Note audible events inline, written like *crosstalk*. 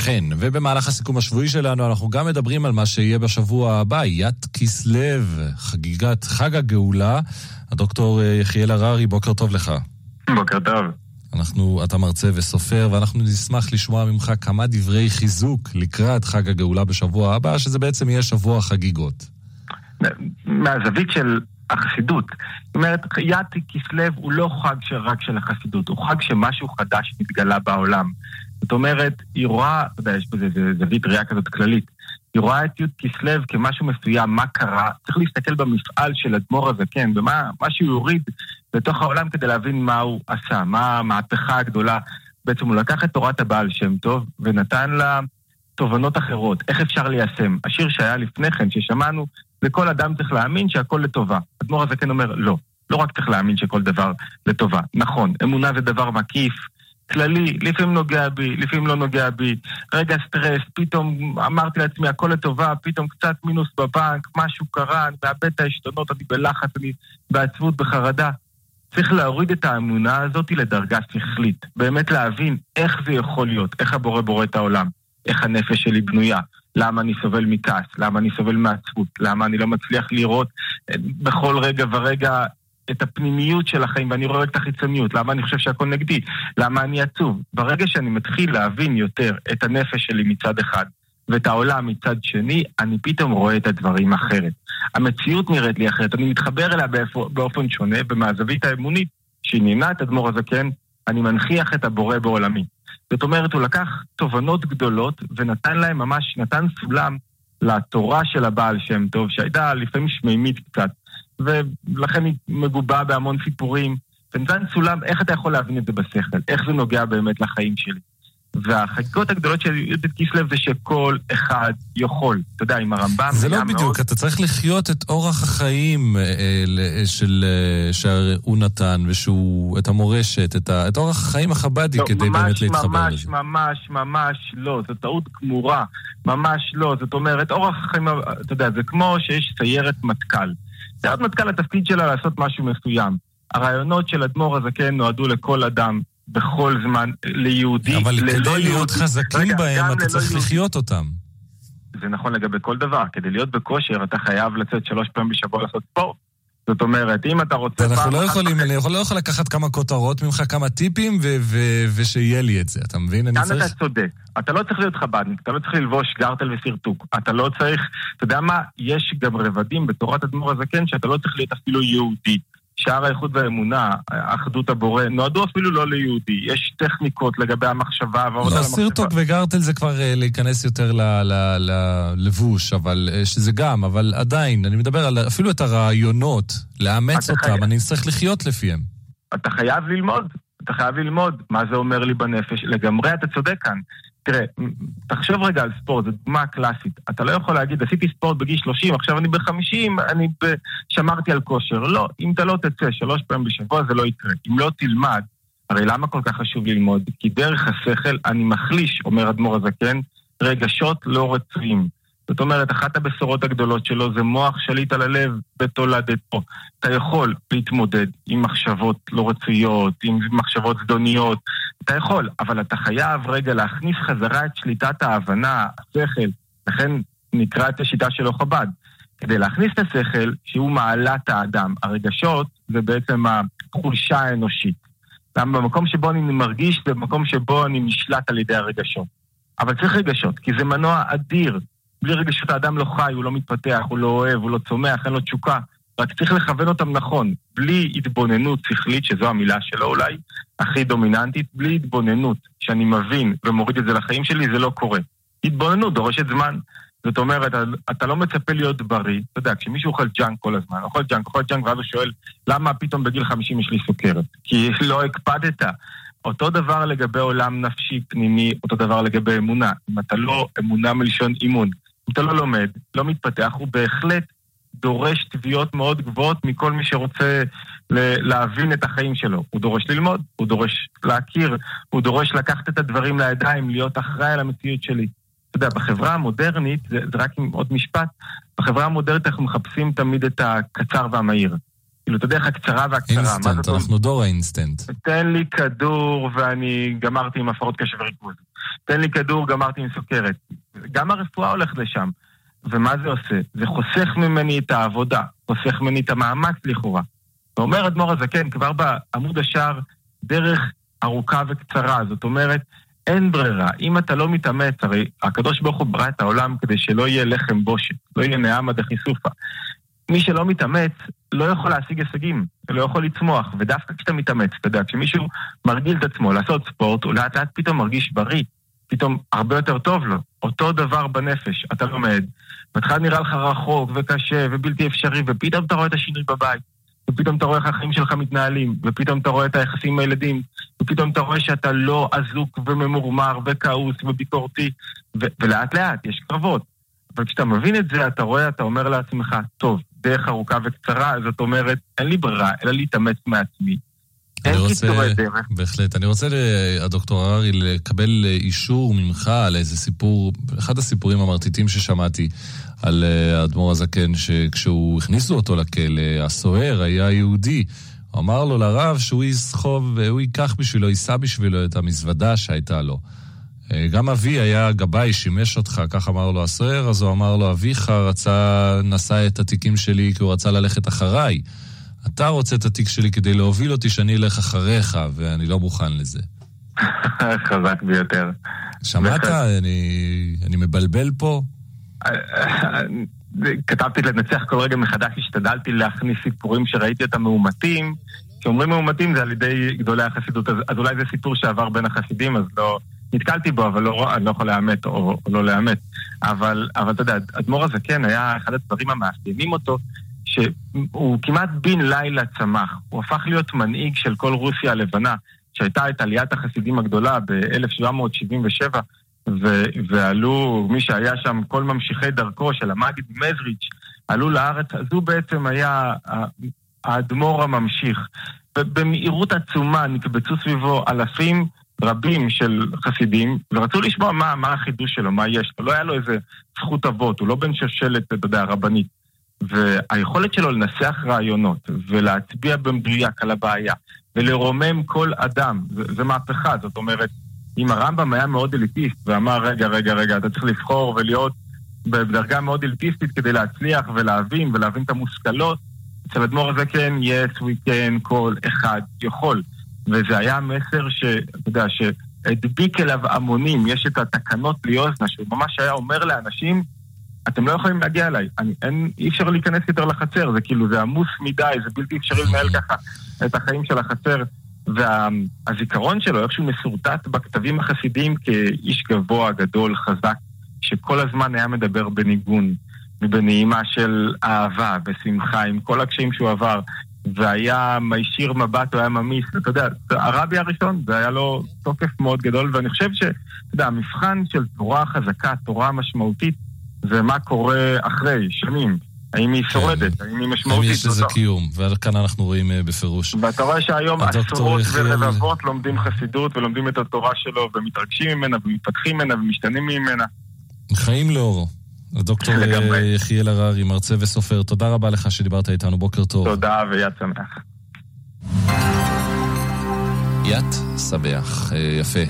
אכן, ובמהלך הסיכום השבועי שלנו אנחנו גם מדברים על מה שיהיה בשבוע הבא, ית כסלו, חגיגת חג הגאולה. הדוקטור אה, יחיאל הררי, בוקר טוב לך. בוקר טוב. אנחנו, אתה מרצה וסופר, ואנחנו נשמח לשמוע ממך כמה דברי חיזוק לקראת חג הגאולה בשבוע הבא, שזה בעצם יהיה שבוע חגיגות. מהזווית של החסידות. זאת אומרת, ית כסלו הוא לא חג רק של החסידות, הוא חג שמשהו חדש מתגלה בעולם. זאת אומרת, היא רואה, אתה יודע, יש בזה זווית ראייה כזאת כללית, היא רואה את י' כסלו כמשהו מסוים, מה קרה, צריך להסתכל במפעל של אדמו"ר הזקן, כן, ומה שהוא יוריד לתוך העולם כדי להבין מה הוא עשה, מה המהפכה הגדולה. בעצם הוא לקח את תורת הבעל שם טוב ונתן לה תובנות אחרות, איך אפשר ליישם. השיר שהיה לפני כן, ששמענו, זה כל אדם צריך להאמין שהכל לטובה. אדמו"ר הזקן אומר, לא, לא רק צריך להאמין שכל דבר לטובה. נכון, אמונה זה דבר מקיף, כללי, לפעמים נוגע בי, לפעמים לא נוגע בי. רגע סטרס, פתאום אמרתי לעצמי הכל לטובה, פתאום קצת מינוס בבנק, משהו קרה, אני מאבד את העשתונות, אני בלחץ, אני בעצבות, בחרדה. צריך להוריד את האמונה הזאת לדרגה שכלית. באמת להבין איך זה יכול להיות, איך הבורא בורא את העולם, איך הנפש שלי בנויה, למה אני סובל מכעס, למה אני סובל מעצבות, למה אני לא מצליח לראות אה, בכל רגע ורגע את הפנימיות של החיים ואני רואה את החיצוניות, למה אני חושב שהכל נגדי, למה אני עצוב. ברגע שאני מתחיל להבין יותר את הנפש שלי מצד אחד ואת העולם מצד שני, אני פתאום רואה את הדברים אחרת. המציאות נראית לי אחרת, אני מתחבר אליה באופן שונה, ומהזווית האמונית שעניינה את אדמו"ר הזקן, אני מנכיח את הבורא בעולמי. זאת אומרת, הוא לקח תובנות גדולות ונתן להם ממש, נתן סולם לתורה של הבעל שם טוב, שהייתה לפעמים שמימית קצת. ולכן היא מגובה בהמון סיפורים. ונתן סולם, איך אתה יכול להבין את זה בשכל? איך זה נוגע באמת לחיים שלי? והחגיגות הגדולות של יהודית כיסלב זה שכל אחד יכול. אתה יודע, עם הרמב"ם... זה לא בדיוק, מאוד... אתה צריך לחיות את אורח החיים אה, אה, של, אה, שהוא נתן, ושהוא, את המורשת, את, ה, את אורח החיים החבדי לא, כדי ממש, באמת להתחבר ממש, לזה. ממש, ממש, ממש לא, זו טעות גמורה. ממש לא. זאת אומרת, אורח החיים, אתה יודע, זה כמו שיש סיירת מטכ"ל. סיירת מטכ"ל, התפקיד שלה לעשות משהו מסוים. הרעיונות של אדמו"ר הזקן נועדו לכל אדם, בכל זמן, ליהודי, אבל כדי להיות יהודי. חזקים רגע, בהם, אתה צריך יהודי. לחיות אותם. זה נכון לגבי כל דבר. כדי להיות בכושר, אתה חייב לצאת שלוש פעמים בשבוע לעשות ספורט. זאת אומרת, אם אתה רוצה... אנחנו לא יכולים, אני יכול, לא יכול לקחת כמה כותרות ממך, כמה טיפים, ו- ו- ושיהיה לי את זה, אתה מבין? אני צריך... כאן אתה צודק. אתה לא צריך להיות חב"דניק, אתה לא צריך ללבוש גרטל וסרטוק. אתה לא צריך... אתה יודע מה? יש גם רבדים בתורת אדמו"ר הזקן שאתה לא צריך להיות אפילו יהודי. שער האיכות והאמונה, אחדות הבורא, נועדו אפילו לא ליהודי. יש טכניקות לגבי המחשבה והעבודה לא, סרטוק וגרטל זה כבר uh, להיכנס יותר ללבוש, אבל uh, שזה גם, אבל עדיין, אני מדבר על אפילו את הרעיונות, לאמץ אותם, חי... אני צריך לחיות לפיהם. אתה חייב ללמוד, אתה חייב ללמוד מה זה אומר לי בנפש. לגמרי אתה צודק כאן. תראה, תחשוב רגע על ספורט, זו דוגמה קלאסית. אתה לא יכול להגיד, עשיתי ספורט בגיל 30, עכשיו אני ב-50, אני. שמרתי על כושר. לא, אם אתה לא תצא שלוש פעמים בשבוע זה לא יקרה. אם לא תלמד, הרי למה כל כך חשוב ללמוד? כי דרך השכל אני מחליש, אומר אדמו"ר הזקן, רגשות לא רצויים. זאת אומרת, אחת הבשורות הגדולות שלו זה מוח שליט על הלב בתולדתו. אתה יכול להתמודד עם מחשבות לא רצויות, עם מחשבות זדוניות, אתה יכול, אבל אתה חייב רגע להכניס חזרה את שליטת ההבנה, השכל, לכן נקרא את השיטה שלו חב"ד. כדי להכניס את השכל, שהוא מעלת האדם. הרגשות זה בעצם החולשה האנושית. גם במקום שבו אני מרגיש, זה במקום שבו אני נשלט על ידי הרגשות. אבל צריך רגשות, כי זה מנוע אדיר בלי רגשות האדם לא חי, הוא לא מתפתח, הוא לא אוהב, הוא לא צומח, אין לו תשוקה. רק צריך לכוון אותם נכון, בלי התבוננות שכלית, שזו המילה שלו אולי, הכי דומיננטית, בלי התבוננות שאני מבין ומוריד את זה לחיים שלי, זה לא קורה. התבוננות דורשת זמן. זאת אומרת, אתה לא מצפה להיות בריא. אתה יודע, כשמישהו אוכל junk כל הזמן, אוכל junk, אוכל junk, ואז הוא שואל, למה פתאום בגיל 50 יש לי סוכרת? כי לא הקפדת. אותו דבר לגבי עולם נפשי פנימי, אותו דבר לגבי אמונה. אם אתה לא אמונה מלשון אימון, אם אתה לא לומד, לא מתפתח, הוא בהחלט דורש תביעות מאוד גבוהות מכל מי שרוצה להבין את החיים שלו. הוא דורש ללמוד, הוא דורש להכיר, הוא דורש לקחת את הדברים לידיים, להיות אחראי על המציאות שלי. אתה יודע, בחברה המודרנית, זה, זה רק עם עוד משפט, בחברה המודרנית אנחנו מחפשים תמיד את הקצר והמהיר. כאילו, את הדרך הקצרה והקצרה. אינסטנט, אנחנו דור האינסטנט. תן לי כדור ואני גמרתי עם הפרעות קשב וריכוז. תן לי כדור, גמרתי עם סוכרת. גם הרפואה הולכת לשם. ומה זה עושה? זה חוסך ממני את העבודה, חוסך ממני את המאמץ לכאורה. ואומר אדמו"ר הזקן כבר בעמוד השער, דרך ארוכה וקצרה. זאת אומרת, אין ברירה. אם אתה לא מתאמץ, הרי הקדוש ברוך הוא ברא את העולם כדי שלא יהיה לחם בושת, לא יהיה נעמה דחיסופה. מי שלא מתאמץ, לא יכול להשיג הישגים, לא יכול לצמוח. ודווקא כשאתה מתאמץ, אתה יודע, כשמישהו מרגיל את עצמו לעשות ספורט, הוא לאט לאט פתאום מרגיש בריא. פתאום הרבה יותר טוב לו. אותו דבר בנפש, אתה לומד, בהתחלה נראה לך רחוק וקשה ובלתי אפשרי, ופתאום אתה רואה את השינוי בבית. ופתאום אתה רואה איך החיים שלך מתנהלים, ופתאום אתה רואה את היחסים עם הילדים, ופתאום אתה רואה שאתה לא אזוק וממורמר וכעוס וביקורתי, ו- ולאט לאט יש קרבות. אבל כשאתה מבין את זה, אתה רואה, אתה אומר לעצמך, טוב, דרך ארוכה וקצרה, זאת אומרת, אין לי ברירה, אלא להתאמץ מעצמי. אני רוצה, בהחלט, אני רוצה, הדוקטור הררי, לקבל אישור ממך על איזה סיפור, אחד הסיפורים המרטיטים ששמעתי על אה, האדמו"ר הזקן, שכשהוא הכניסו אותו לכלא, הסוהר היה יהודי. הוא אמר לו לרב שהוא יסחוב, הוא ייקח בשבילו, יישא בשבילו את המזוודה שהייתה לו. אה, גם אבי היה גבאי, שימש אותך, כך אמר לו הסוהר, אז הוא אמר לו, אביך רצה, נשא את התיקים שלי כי הוא רצה ללכת אחריי. אתה רוצה את התיק שלי כדי להוביל אותי שאני אלך אחריך, ואני לא מוכן לזה. *laughs* חזק ביותר. שמעת? אני, אני מבלבל פה? *laughs* כתבתי לנצח כל רגע מחדש, השתדלתי להכניס סיפורים שראיתי אותם מאומתים. כשאומרים מאומתים זה על ידי גדולי החסידות, אז, אז אולי זה סיפור שעבר בין החסידים, אז לא... נתקלתי בו, אבל לא, אני לא יכול לאמת או, או לא לאמת. אבל, אבל אתה יודע, אדמו"ר הזקן היה אחד הדברים המאפיינים אותו, שהוא כמעט בן לילה צמח. הוא הפך להיות מנהיג של כל רוסיה הלבנה, שהייתה את עליית החסידים הגדולה ב-1777, ו- ועלו, מי שהיה שם, כל ממשיכי דרכו של המגיד מזריץ', עלו לארץ, אז הוא בעצם היה האדמו"ר הממשיך. במהירות עצומה נקבצו סביבו אלפים רבים של חסידים, ורצו לשמוע מה, מה החידוש שלו, מה יש לו. לא היה לו איזה זכות אבות, הוא לא בן שושלת, אתה יודע, רבנית. והיכולת שלו לנסח רעיונות ולהצביע במדויק על הבעיה ולרומם כל אדם, זה, זה מהפכה, זאת אומרת, אם הרמב"ם היה מאוד אליטיסט ואמר, רגע, רגע, רגע, אתה צריך לבחור ולהיות בדרגה מאוד אליטיסטית כדי להצליח ולהבין ולהבין את המושכלות, אצל אדמו"ר הזה כן, yes, we can, כל אחד יכול. וזה היה מסר שאתה יודע, שהדביק אליו המונים, יש את התקנות ליוזנה, שהוא ממש היה אומר לאנשים, אתם לא יכולים להגיע אליי, אני, אין, אי אפשר להיכנס יותר לחצר, זה כאילו, זה עמוס מדי, זה בלתי אפשרי לנהל ככה את החיים של החצר. והזיכרון שלו, איך שהוא מסורטט בכתבים החסידיים כאיש גבוה, גדול, חזק, שכל הזמן היה מדבר בניגון ובנעימה של אהבה ושמחה עם כל הקשיים שהוא עבר, והיה מישיר מבט, הוא היה ממיס, אתה יודע, הרבי הראשון, זה היה לו תוקף מאוד גדול, ואני חושב שאתה יודע, המבחן של תורה חזקה, תורה משמעותית, זה מה קורה אחרי, שנים. האם היא שורדת, כן. האם היא משמעותית. האם יש לזה קיום, וכאן אנחנו רואים אה, בפירוש. ואתה רואה שהיום עשרות ורבבות לומדים חסידות ולומדים את התורה שלו ומתרגשים ממנה ומתפתחים ממנה ומשתנים ממנה. חיים לאורו. הדוקטור אה, יחיאל הררי, מרצה וסופר, תודה רבה לך שדיברת איתנו, בוקר טוב. תודה ויד שמח. ית שמח, אה, יפה.